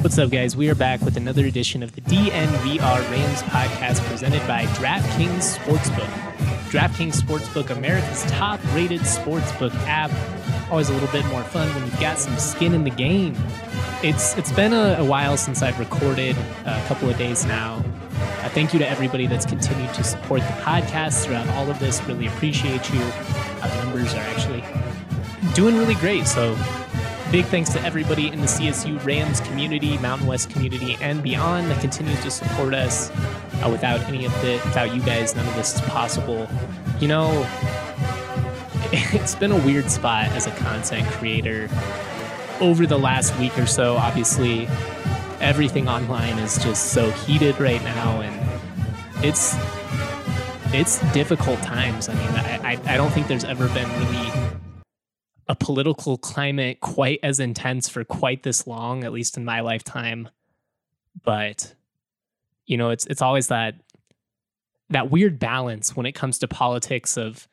What's up, guys? We are back with another edition of the DNVR Rams podcast presented by DraftKings Sportsbook. DraftKings Sportsbook, America's top rated sportsbook app. Always a little bit more fun when you've got some skin in the game. It's It's been a, a while since I've recorded, a couple of days now. Uh, thank you to everybody that's continued to support the podcast throughout all of this. Really appreciate you. Our numbers are actually doing really great. So Big thanks to everybody in the CSU Rams community, Mountain West community, and beyond that continues to support us. Uh, without any of the, without you guys, none of this is possible. You know, it's been a weird spot as a content creator over the last week or so. Obviously, everything online is just so heated right now, and it's it's difficult times. I mean, I, I, I don't think there's ever been really a political climate quite as intense for quite this long, at least in my lifetime. But you know, it's it's always that that weird balance when it comes to politics of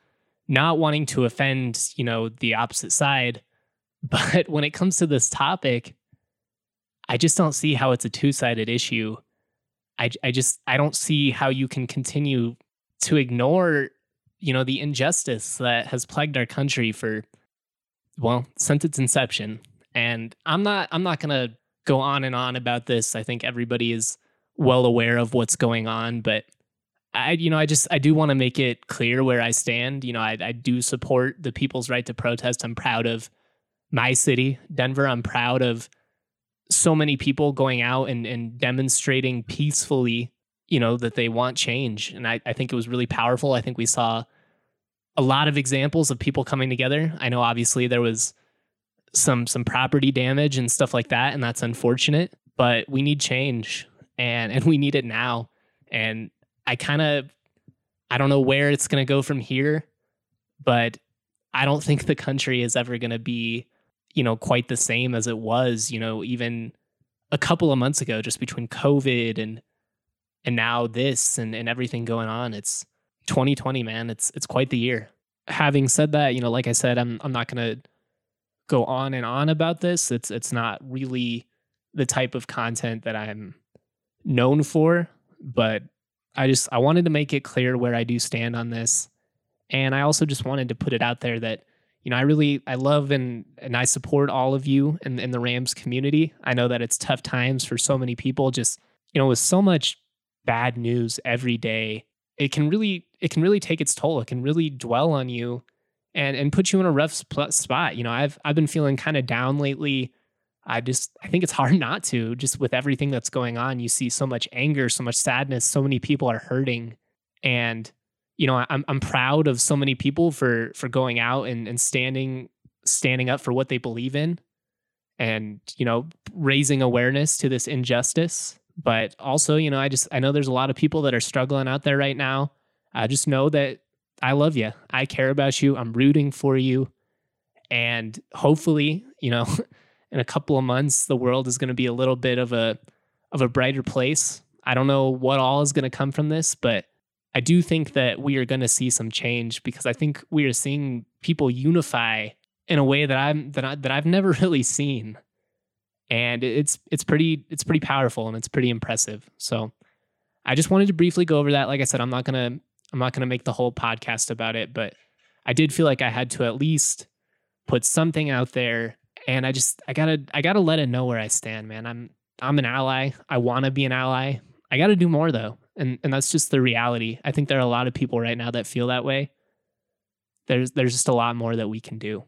not wanting to offend, you know, the opposite side, but when it comes to this topic, I just don't see how it's a two-sided issue. I I just I don't see how you can continue to ignore, you know, the injustice that has plagued our country for well, since its inception. And I'm not I'm not going to go on and on about this. I think everybody is well aware of what's going on, but I you know, I just I do want to make it clear where I stand. You know, I I do support the people's right to protest. I'm proud of my city, Denver. I'm proud of so many people going out and, and demonstrating peacefully, you know, that they want change. And I, I think it was really powerful. I think we saw a lot of examples of people coming together. I know obviously there was some some property damage and stuff like that and that's unfortunate, but we need change and and we need it now. And I kind of I don't know where it's going to go from here, but I don't think the country is ever going to be, you know, quite the same as it was, you know, even a couple of months ago just between COVID and and now this and and everything going on. It's 2020, man, it's it's quite the year. Having said that, you know, like I said, I'm I'm not gonna go on and on about this. It's it's not really the type of content that I'm known for, but I just I wanted to make it clear where I do stand on this. And I also just wanted to put it out there that, you know, I really I love and and I support all of you in, in the Rams community. I know that it's tough times for so many people, just, you know, with so much bad news every day it can really it can really take its toll. It can really dwell on you and and put you in a rough sp- spot. You know, I've I've been feeling kind of down lately. I just I think it's hard not to just with everything that's going on. You see so much anger, so much sadness, so many people are hurting and you know, I'm I'm proud of so many people for for going out and and standing standing up for what they believe in and you know raising awareness to this injustice but also, you know, I just I know there's a lot of people that are struggling out there right now. I just know that I love you. I care about you. I'm rooting for you. And hopefully, you know, in a couple of months the world is going to be a little bit of a of a brighter place. I don't know what all is going to come from this, but I do think that we are going to see some change because I think we are seeing people unify in a way that I'm that I, that I've never really seen and it's it's pretty it's pretty powerful and it's pretty impressive. So I just wanted to briefly go over that. Like I said, I'm not gonna I'm not gonna make the whole podcast about it, but I did feel like I had to at least put something out there, and I just I gotta I gotta let it know where I stand, man. I'm I'm an ally. I want to be an ally. I got to do more though, and and that's just the reality. I think there are a lot of people right now that feel that way. There's there's just a lot more that we can do.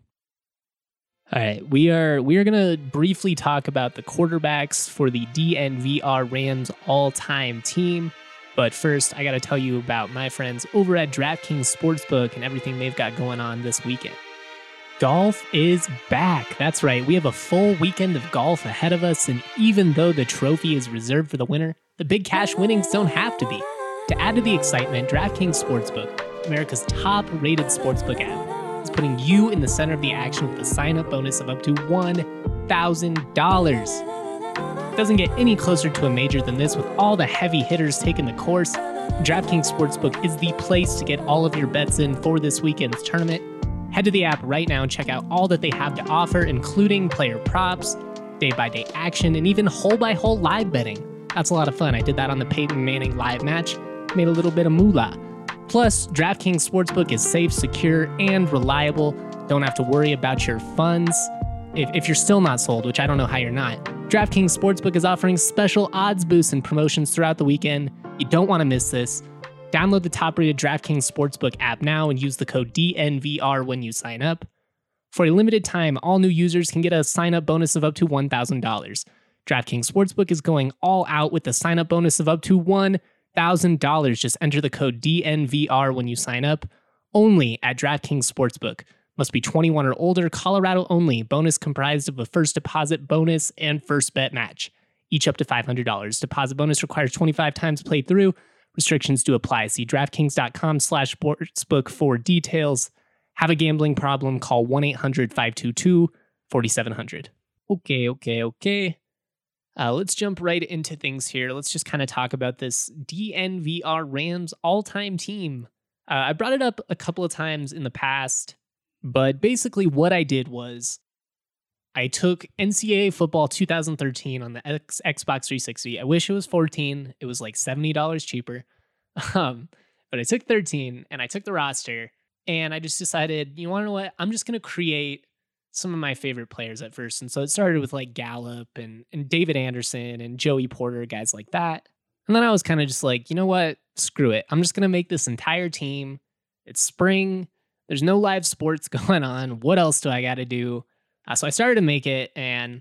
All right, we are we are gonna briefly talk about the quarterbacks for the DNVR Rams all-time team. But first, I gotta tell you about my friends over at DraftKings Sportsbook and everything they've got going on this weekend. Golf is back. That's right. We have a full weekend of golf ahead of us, and even though the trophy is reserved for the winner, the big cash winnings don't have to be. To add to the excitement, DraftKings Sportsbook, America's top rated sportsbook app, is putting you in the center of the action with a sign up bonus of up to $1,000. Doesn't get any closer to a major than this with all the heavy hitters taking the course. DraftKings Sportsbook is the place to get all of your bets in for this weekend's tournament. Head to the app right now and check out all that they have to offer, including player props, day by day action, and even hole by hole live betting. That's a lot of fun. I did that on the Peyton Manning live match, made a little bit of moolah. Plus, DraftKings Sportsbook is safe, secure, and reliable. Don't have to worry about your funds. If, if you're still not sold, which I don't know how you're not, DraftKings Sportsbook is offering special odds boosts and promotions throughout the weekend. You don't want to miss this. Download the top rated DraftKings Sportsbook app now and use the code DNVR when you sign up. For a limited time, all new users can get a sign up bonus of up to $1,000. DraftKings Sportsbook is going all out with a sign up bonus of up to $1,000. Just enter the code DNVR when you sign up. Only at DraftKings Sportsbook. Must be 21 or older, Colorado only. Bonus comprised of a first deposit bonus and first bet match, each up to $500. Deposit bonus requires 25 times played through. Restrictions do apply. See DraftKings.com slash sportsbook for details. Have a gambling problem? Call 1 800 522 4700. Okay, okay, okay. Uh, let's jump right into things here. Let's just kind of talk about this DNVR Rams all time team. Uh, I brought it up a couple of times in the past, but basically, what I did was I took NCAA football 2013 on the X- Xbox 360. I wish it was 14. It was like $70 cheaper. Um, but I took 13 and I took the roster and I just decided, you want to know what? I'm just going to create some of my favorite players at first. And so it started with like Gallup and, and David Anderson and Joey Porter, guys like that. And then I was kind of just like, you know what? Screw it. I'm just going to make this entire team. It's spring. There's no live sports going on. What else do I got to do? Uh, so I started to make it, and,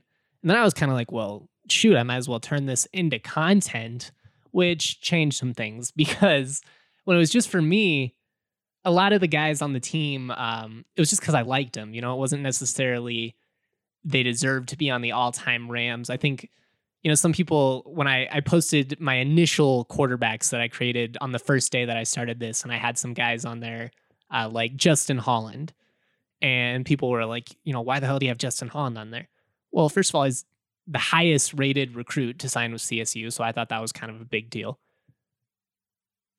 and then I was kind of like, well, shoot, I might as well turn this into content, which changed some things because when it was just for me, a lot of the guys on the team, um, it was just because I liked them. You know, it wasn't necessarily they deserved to be on the all-time Rams. I think, you know, some people when I I posted my initial quarterbacks that I created on the first day that I started this, and I had some guys on there uh, like Justin Holland and people were like, you know, why the hell do you have Justin Holland on there? Well, first of all, he's the highest rated recruit to sign with CSU, so I thought that was kind of a big deal.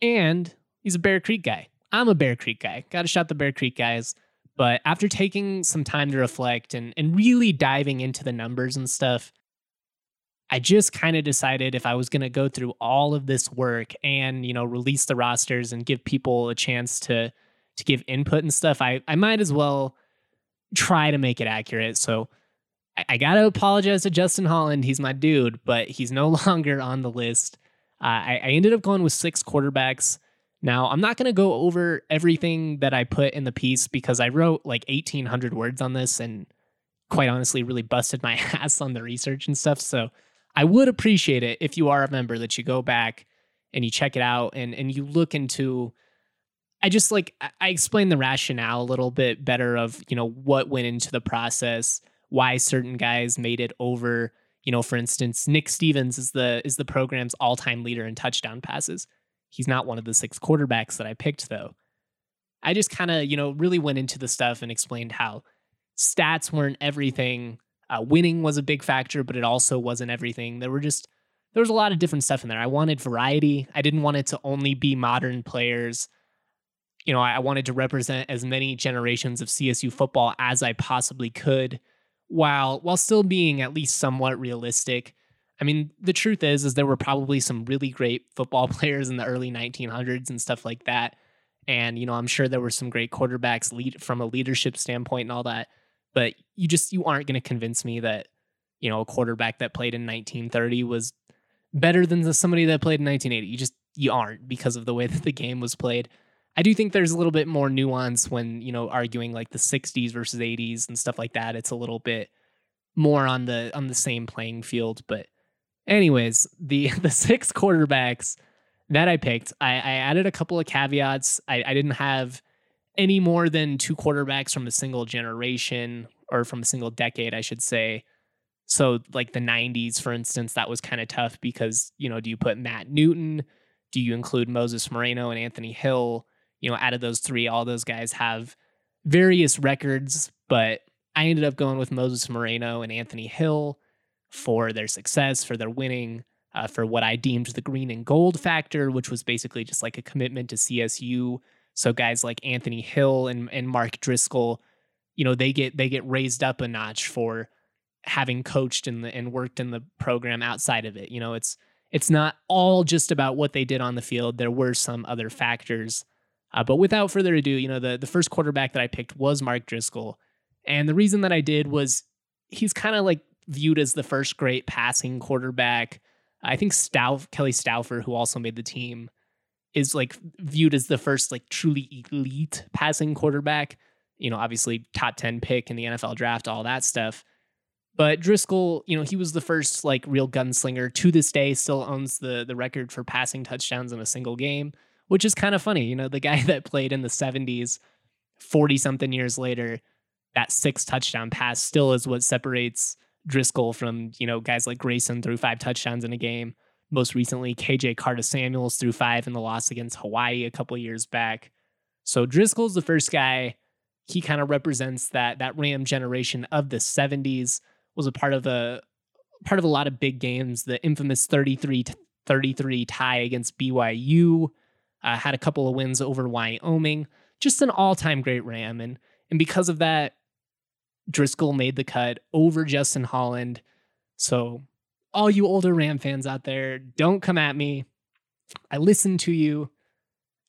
And he's a Bear Creek guy. I'm a Bear Creek guy. Got to shout the Bear Creek guys. But after taking some time to reflect and, and really diving into the numbers and stuff, I just kind of decided if I was going to go through all of this work and, you know, release the rosters and give people a chance to to give input and stuff, I, I might as well try to make it accurate. So I, I got to apologize to Justin Holland. He's my dude, but he's no longer on the list. Uh, I, I ended up going with six quarterbacks. Now, I'm not going to go over everything that I put in the piece because I wrote like 1,800 words on this and quite honestly really busted my ass on the research and stuff. So I would appreciate it if you are a member that you go back and you check it out and, and you look into I just like I explained the rationale a little bit better of, you know, what went into the process, why certain guys made it over. You know, for instance, Nick Stevens is the is the program's all-time leader in touchdown passes. He's not one of the six quarterbacks that I picked though. I just kind of, you know, really went into the stuff and explained how stats weren't everything. Uh, winning was a big factor, but it also wasn't everything. There were just there was a lot of different stuff in there. I wanted variety. I didn't want it to only be modern players you know, I wanted to represent as many generations of CSU football as I possibly could while while still being at least somewhat realistic. I mean, the truth is is there were probably some really great football players in the early 1900s and stuff like that. And you know, I'm sure there were some great quarterbacks lead from a leadership standpoint and all that. But you just you aren't going to convince me that you know a quarterback that played in 1930 was better than somebody that played in 1980. You just you aren't because of the way that the game was played. I do think there's a little bit more nuance when, you know, arguing like the 60s versus 80s and stuff like that. It's a little bit more on the on the same playing field, but anyways, the the six quarterbacks that I picked, I, I added a couple of caveats. I, I didn't have any more than two quarterbacks from a single generation or from a single decade, I should say. So, like the 90s, for instance, that was kind of tough because, you know, do you put Matt Newton? Do you include Moses Moreno and Anthony Hill? You know, out of those three, all those guys have various records, but I ended up going with Moses Moreno and Anthony Hill for their success, for their winning, uh, for what I deemed the green and gold factor, which was basically just like a commitment to CSU. So guys like Anthony Hill and, and Mark Driscoll, you know, they get they get raised up a notch for having coached the, and worked in the program outside of it. You know, it's it's not all just about what they did on the field. There were some other factors. Uh, but without further ado, you know, the, the first quarterback that I picked was Mark Driscoll. And the reason that I did was he's kind of like viewed as the first great passing quarterback. I think Stauf, Kelly Stouffer, who also made the team, is like viewed as the first like truly elite passing quarterback. You know, obviously top 10 pick in the NFL draft, all that stuff. But Driscoll, you know, he was the first like real gunslinger to this day, still owns the the record for passing touchdowns in a single game, which is kind of funny. You know, the guy that played in the 70s, 40 something years later, that six touchdown pass still is what separates Driscoll from, you know, guys like Grayson threw five touchdowns in a game. Most recently, KJ Carta-Samuels threw five in the loss against Hawaii a couple years back. So Driscoll's the first guy. He kind of represents that that Ram generation of the 70s. Was a part of a part of a lot of big games. The infamous 33 33 tie against BYU. Uh, had a couple of wins over Wyoming. Just an all time great Ram, and and because of that, Driscoll made the cut over Justin Holland. So all you older Ram fans out there, don't come at me. I listened to you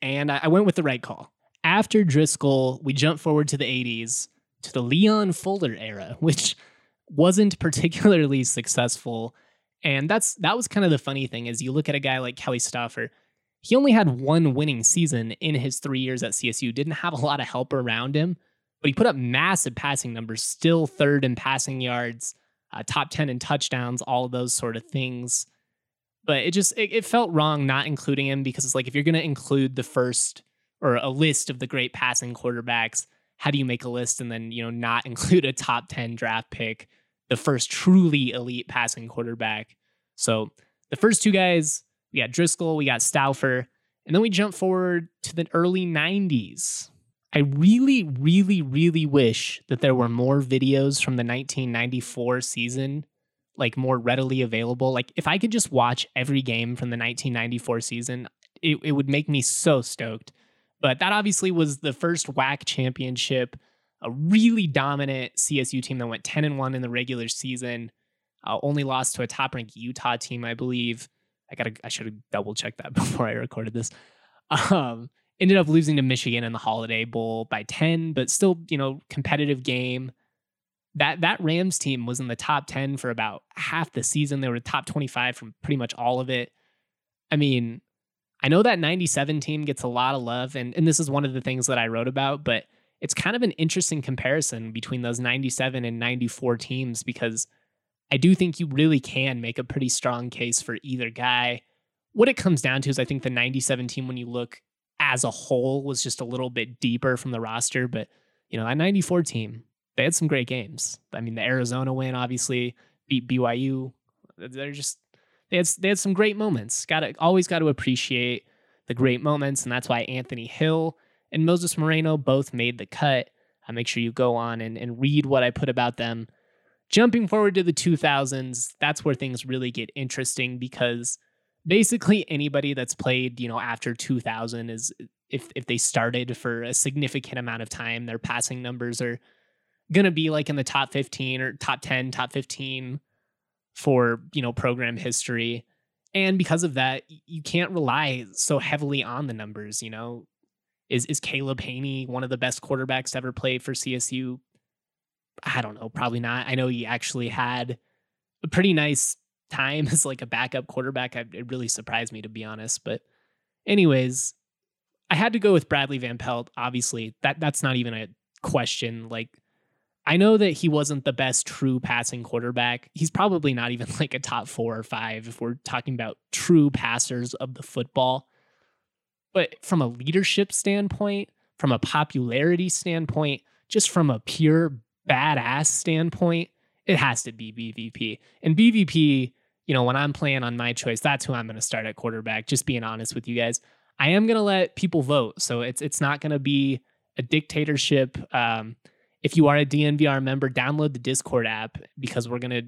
and I went with the right call. After Driscoll, we jump forward to the 80s to the Leon Fuller era, which wasn't particularly successful. And that's that was kind of the funny thing is you look at a guy like Kelly Stouffer, he only had one winning season in his three years at CSU, didn't have a lot of help around him, but he put up massive passing numbers, still third in passing yards, uh, top 10 in touchdowns, all of those sort of things. But it just it, it felt wrong not including him because it's like if you're going to include the first or a list of the great passing quarterbacks, how do you make a list and then, you know, not include a top 10 draft pick, the first truly elite passing quarterback? So the first two guys, we got Driscoll, we got Stouffer, and then we jump forward to the early 90s. I really, really, really wish that there were more videos from the 1994 season, like more readily available. Like, if I could just watch every game from the 1994 season, it, it would make me so stoked. But that obviously was the first WAC championship, a really dominant CSU team that went 10 and 1 in the regular season, uh, only lost to a top ranked Utah team, I believe. I gotta, I should have double checked that before I recorded this. Um, ended up losing to Michigan in the Holiday Bowl by 10, but still, you know, competitive game. That that Rams team was in the top 10 for about half the season. They were top 25 from pretty much all of it. I mean, I know that 97 team gets a lot of love and and this is one of the things that I wrote about, but it's kind of an interesting comparison between those 97 and 94 teams because I do think you really can make a pretty strong case for either guy. What it comes down to is I think the 97 team when you look as a whole was just a little bit deeper from the roster. But, you know, that 94 team, they had some great games. I mean, the Arizona win obviously beat BYU. They're just, they had, they had some great moments. Got to, always got to appreciate the great moments. And that's why Anthony Hill and Moses Moreno both made the cut. I make sure you go on and, and read what I put about them. Jumping forward to the 2000s, that's where things really get interesting because basically anybody that's played, you know, after 2000 is if if they started for a significant amount of time, their passing numbers are going to be like in the top 15 or top 10, top 15 for, you know, program history. And because of that, you can't rely so heavily on the numbers, you know. Is is Caleb Hanie one of the best quarterbacks to ever play for CSU? I don't know, probably not. I know he actually had a pretty nice time as like a backup quarterback. I, it really surprised me to be honest. But anyways, I had to go with Bradley Van Pelt. Obviously, that that's not even a question. Like I know that he wasn't the best true passing quarterback. He's probably not even like a top four or five if we're talking about true passers of the football. But from a leadership standpoint, from a popularity standpoint, just from a pure badass standpoint, it has to be BVP. And BVP, you know, when I'm playing on my choice, that's who I'm going to start at quarterback. Just being honest with you guys, I am going to let people vote, so it's it's not going to be a dictatorship. Um, if you are a DNVR member, download the Discord app because we're gonna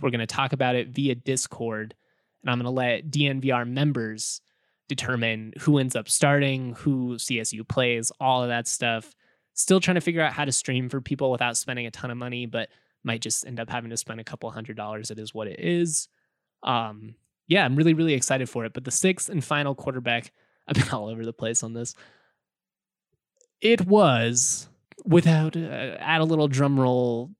we're gonna talk about it via Discord, and I'm gonna let DNVR members determine who ends up starting, who CSU plays, all of that stuff. Still trying to figure out how to stream for people without spending a ton of money, but might just end up having to spend a couple hundred dollars. It is what it is. Um, yeah, I'm really, really excited for it. But the sixth and final quarterback, I've been all over the place on this. It was without uh, add a little drum roll.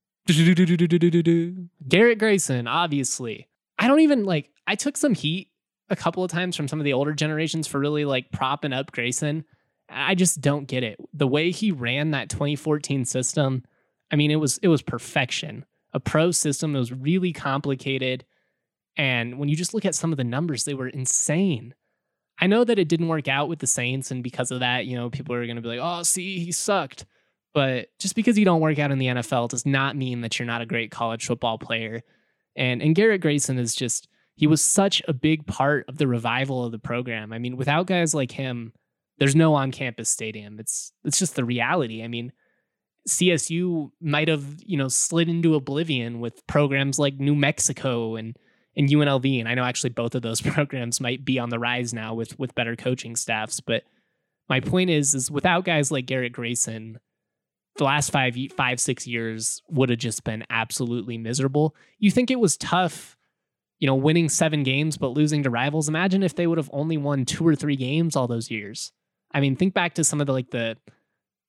Garrett Grayson, obviously. I don't even like. I took some heat a couple of times from some of the older generations for really like propping up Grayson. I just don't get it. The way he ran that 2014 system, I mean, it was it was perfection. A pro system. It was really complicated, and when you just look at some of the numbers, they were insane. I know that it didn't work out with the Saints, and because of that, you know, people are going to be like, "Oh, see, he sucked." But just because you don't work out in the NFL does not mean that you're not a great college football player. And and Garrett Grayson is just he was such a big part of the revival of the program. I mean, without guys like him, there's no on-campus stadium. It's it's just the reality. I mean, CSU might have, you know, slid into oblivion with programs like New Mexico and and UNLV. And I know actually both of those programs might be on the rise now with with better coaching staffs. But my point is, is without guys like Garrett Grayson, the last five, five, six years would have just been absolutely miserable. You think it was tough, you know, winning seven games but losing to rivals. Imagine if they would have only won two or three games all those years. I mean, think back to some of the like the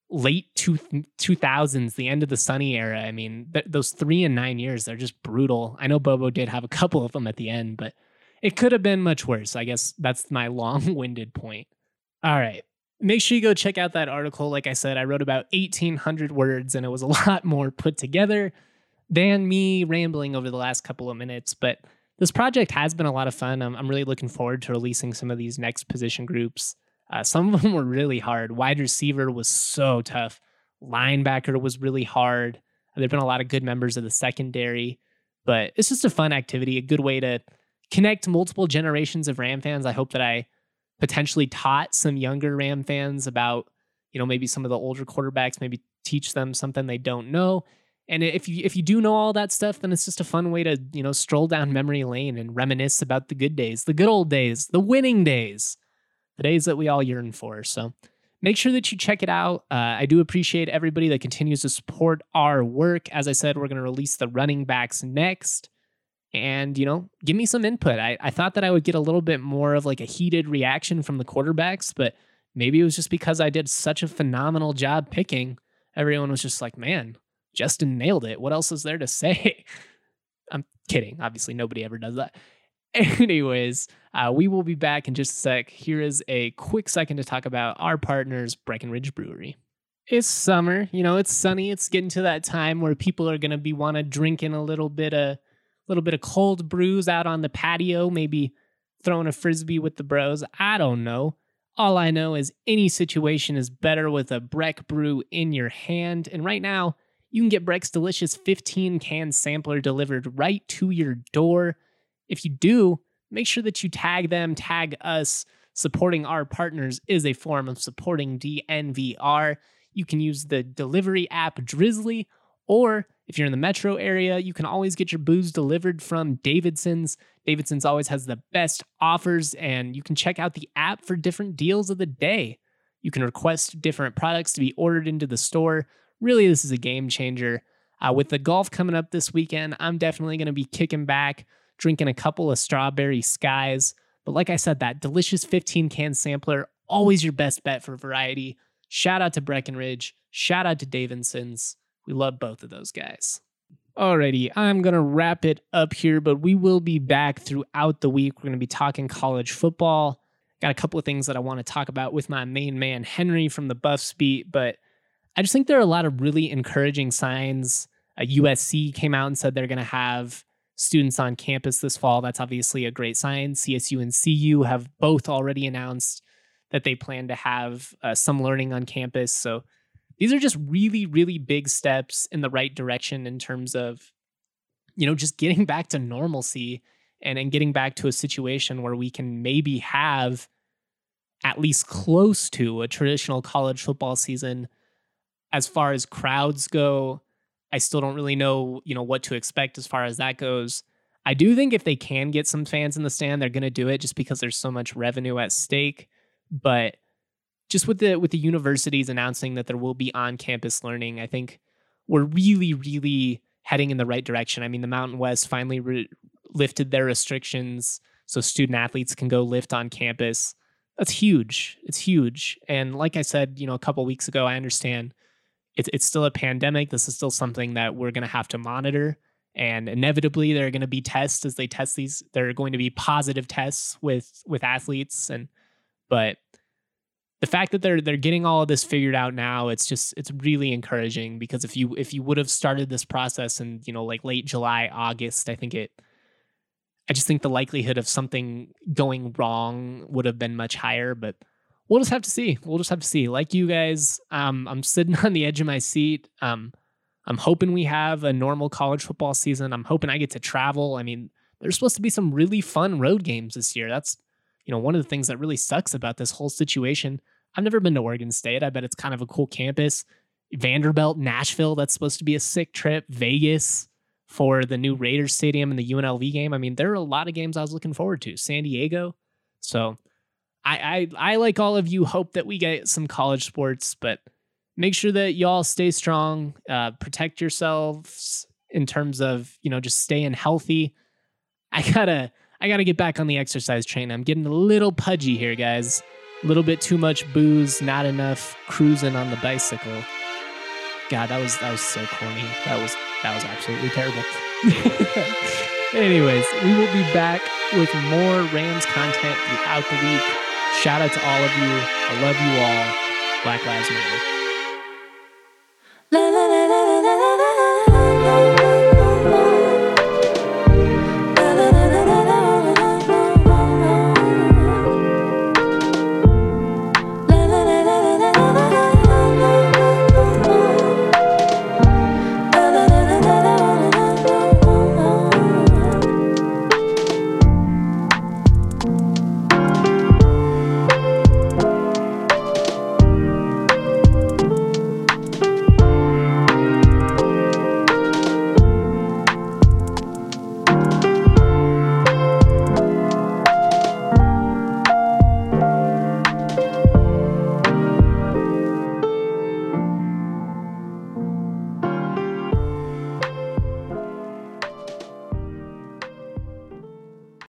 late two two thousands, the end of the Sonny era. I mean, th- those three and nine years, they're just brutal. I know Bobo did have a couple of them at the end, but it could have been much worse. I guess that's my long winded point. All right make sure you go check out that article. Like I said, I wrote about 1,800 words and it was a lot more put together than me rambling over the last couple of minutes. But this project has been a lot of fun. I'm, I'm really looking forward to releasing some of these next position groups. Uh, some of them were really hard. Wide receiver was so tough, linebacker was really hard. There have been a lot of good members of the secondary, but it's just a fun activity, a good way to connect multiple generations of Ram fans. I hope that I potentially taught some younger Ram fans about, you know, maybe some of the older quarterbacks, maybe teach them something they don't know. And if you if you do know all that stuff, then it's just a fun way to, you know, stroll down memory lane and reminisce about the good days, the good old days, the winning days, the days that we all yearn for. So make sure that you check it out. Uh, I do appreciate everybody that continues to support our work. As I said, we're going to release the running backs next. And you know give me some input. I, I thought that i would get a little bit more of like a heated reaction from the quarterbacks but maybe it was just because i did such a phenomenal job picking. Everyone was just like man justin nailed it. What else is there to say? I'm kidding. Obviously nobody ever does that anyways uh, we will be back in just a sec here is a quick second to talk about our partners breckenridge brewery it's summer you know it's sunny it's getting to that time where people are going to be want to drink in a little bit of little bit of cold brews out on the patio, maybe throwing a frisbee with the bros. I don't know. All I know is any situation is better with a Breck brew in your hand. And right now, you can get Breck's delicious 15 can sampler delivered right to your door. If you do, make sure that you tag them, tag us. Supporting our partners is a form of supporting DNVR. You can use the delivery app Drizly or if you're in the metro area, you can always get your booze delivered from Davidson's. Davidson's always has the best offers, and you can check out the app for different deals of the day. You can request different products to be ordered into the store. Really, this is a game changer. Uh, with the golf coming up this weekend, I'm definitely going to be kicking back, drinking a couple of strawberry skies. But like I said, that delicious 15 can sampler, always your best bet for variety. Shout out to Breckenridge. Shout out to Davidson's. We love both of those guys. Alrighty, I'm going to wrap it up here, but we will be back throughout the week. We're going to be talking college football. Got a couple of things that I want to talk about with my main man, Henry from the Buffs beat, but I just think there are a lot of really encouraging signs. Uh, USC came out and said they're going to have students on campus this fall. That's obviously a great sign. CSU and CU have both already announced that they plan to have uh, some learning on campus. So these are just really, really big steps in the right direction in terms of, you know, just getting back to normalcy and, and getting back to a situation where we can maybe have at least close to a traditional college football season as far as crowds go i still don't really know you know what to expect as far as that goes i do think if they can get some fans in the stand they're going to do it just because there's so much revenue at stake but just with the with the universities announcing that there will be on campus learning i think we're really really heading in the right direction i mean the mountain west finally re- lifted their restrictions so student athletes can go lift on campus that's huge. It's huge. And like I said, you know, a couple weeks ago, I understand it's it's still a pandemic. This is still something that we're going to have to monitor. And inevitably, there are going to be tests as they test these. There are going to be positive tests with with athletes, and but the fact that they're they're getting all of this figured out now, it's just it's really encouraging because if you if you would have started this process in you know like late July, August, I think it I just think the likelihood of something going wrong would have been much higher, but we'll just have to see. We'll just have to see. Like you guys, um, I'm sitting on the edge of my seat. Um, I'm hoping we have a normal college football season. I'm hoping I get to travel. I mean, there's supposed to be some really fun road games this year. That's, you know, one of the things that really sucks about this whole situation. I've never been to Oregon State. I bet it's kind of a cool campus. Vanderbilt, Nashville, that's supposed to be a sick trip. Vegas, for the new Raiders Stadium and the UNLV game. I mean, there are a lot of games I was looking forward to. San Diego. So I, I I like all of you hope that we get some college sports, but make sure that y'all stay strong, uh, protect yourselves in terms of you know just staying healthy. I gotta I gotta get back on the exercise train. I'm getting a little pudgy here, guys. A little bit too much booze, not enough cruising on the bicycle. God, that was that was so corny. That was that was absolutely terrible. Anyways, we will be back with more Rams content throughout the week. Shout out to all of you. I love you all. Black Lives Matter. La, la, la,